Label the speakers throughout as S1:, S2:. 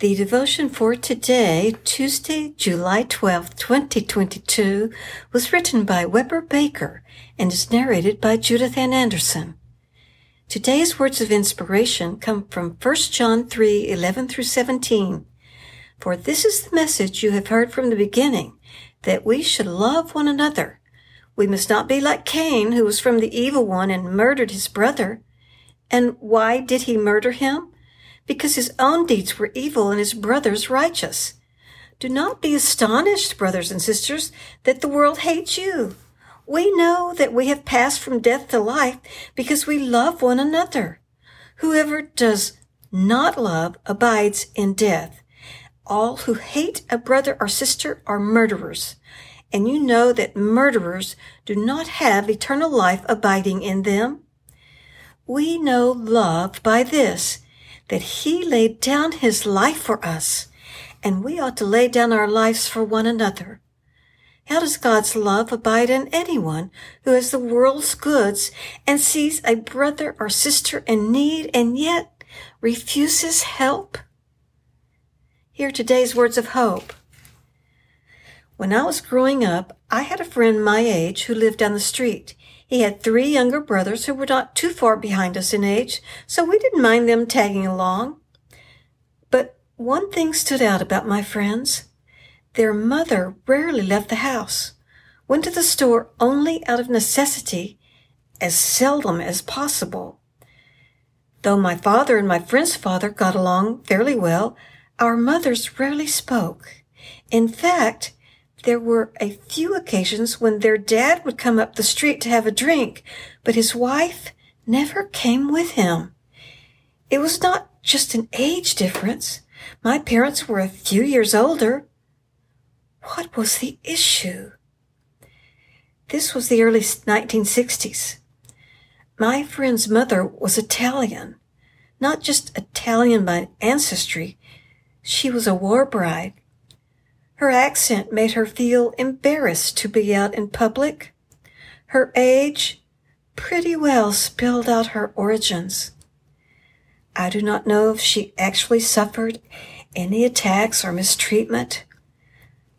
S1: The devotion for today, Tuesday, July 12th, 2022, was written by Weber Baker and is narrated by Judith Ann Anderson. Today's words of inspiration come from 1 John 3, 11 through 17. For this is the message you have heard from the beginning, that we should love one another. We must not be like Cain, who was from the evil one and murdered his brother. And why did he murder him? Because his own deeds were evil and his brother's righteous. Do not be astonished, brothers and sisters, that the world hates you. We know that we have passed from death to life because we love one another. Whoever does not love abides in death. All who hate a brother or sister are murderers. And you know that murderers do not have eternal life abiding in them. We know love by this, that he laid down his life for us, and we ought to lay down our lives for one another. How does God's love abide in anyone who has the world's goods and sees a brother or sister in need and yet refuses help? Hear today's words of hope. When I was growing up, I had a friend my age who lived down the street. He had three younger brothers who were not too far behind us in age, so we didn't mind them tagging along. But one thing stood out about my friends. Their mother rarely left the house, went to the store only out of necessity, as seldom as possible. Though my father and my friend's father got along fairly well, our mothers rarely spoke. In fact, there were a few occasions when their dad would come up the street to have a drink, but his wife never came with him. It was not just an age difference. My parents were a few years older. What was the issue? This was the early 1960s. My friend's mother was Italian, not just Italian by ancestry. She was a war bride. Her accent made her feel embarrassed to be out in public. Her age pretty well spelled out her origins. I do not know if she actually suffered any attacks or mistreatment.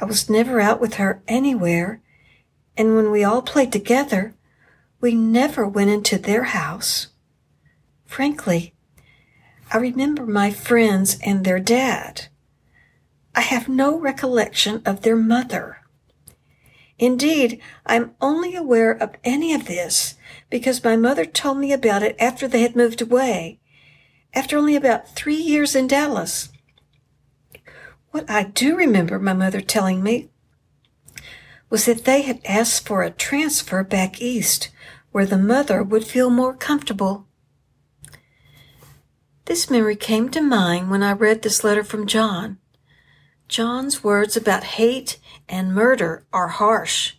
S1: I was never out with her anywhere, and when we all played together, we never went into their house. Frankly, I remember my friends and their dad. I have no recollection of their mother. Indeed, I'm only aware of any of this because my mother told me about it after they had moved away, after only about three years in Dallas. What I do remember my mother telling me was that they had asked for a transfer back east where the mother would feel more comfortable. This memory came to mind when I read this letter from John. John's words about hate and murder are harsh.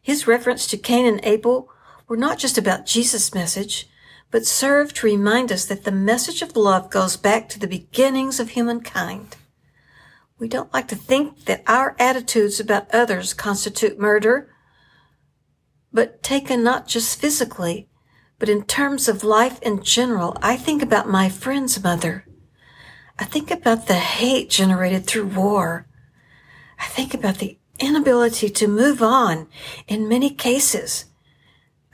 S1: His reference to Cain and Abel were not just about Jesus' message, but serve to remind us that the message of love goes back to the beginnings of humankind. We don't like to think that our attitudes about others constitute murder, but taken not just physically, but in terms of life in general, I think about my friend's mother. I think about the hate generated through war. I think about the inability to move on in many cases.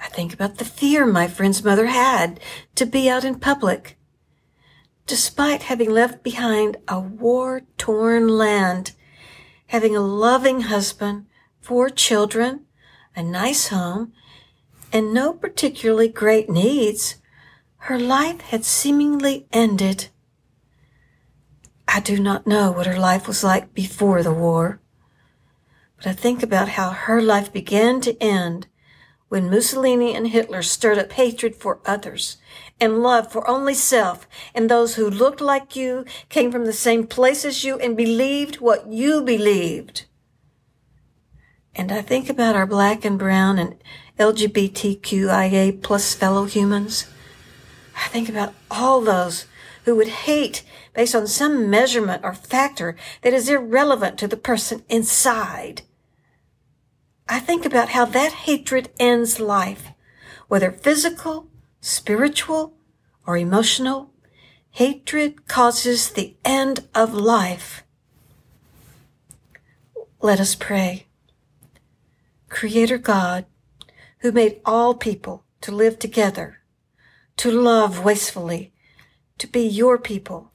S1: I think about the fear my friend's mother had to be out in public. Despite having left behind a war torn land, having a loving husband, four children, a nice home, and no particularly great needs, her life had seemingly ended. I do not know what her life was like before the war, but I think about how her life began to end when Mussolini and Hitler stirred up hatred for others and love for only self, and those who looked like you, came from the same place as you, and believed what you believed. And I think about our black and brown and LGBTQIA plus fellow humans. I think about all those who would hate based on some measurement or factor that is irrelevant to the person inside. I think about how that hatred ends life, whether physical, spiritual, or emotional. Hatred causes the end of life. Let us pray. Creator God, who made all people to live together, to love wastefully, to be your people,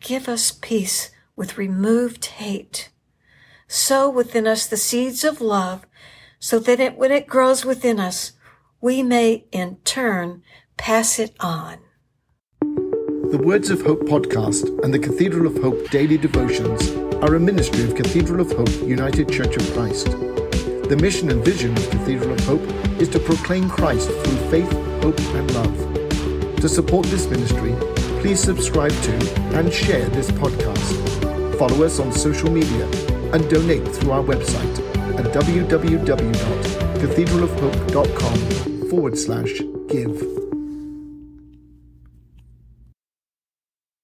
S1: give us peace with removed hate. Sow within us the seeds of love so that it, when it grows within us, we may in turn pass it on.
S2: The Words of Hope podcast and the Cathedral of Hope daily devotions are a ministry of Cathedral of Hope United Church of Christ. The mission and vision of Cathedral of Hope is to proclaim Christ through faith, hope, and love. To support this ministry, please subscribe to and share this podcast. Follow us on social media and donate through our website at www.cathedralofhope.com forward slash give.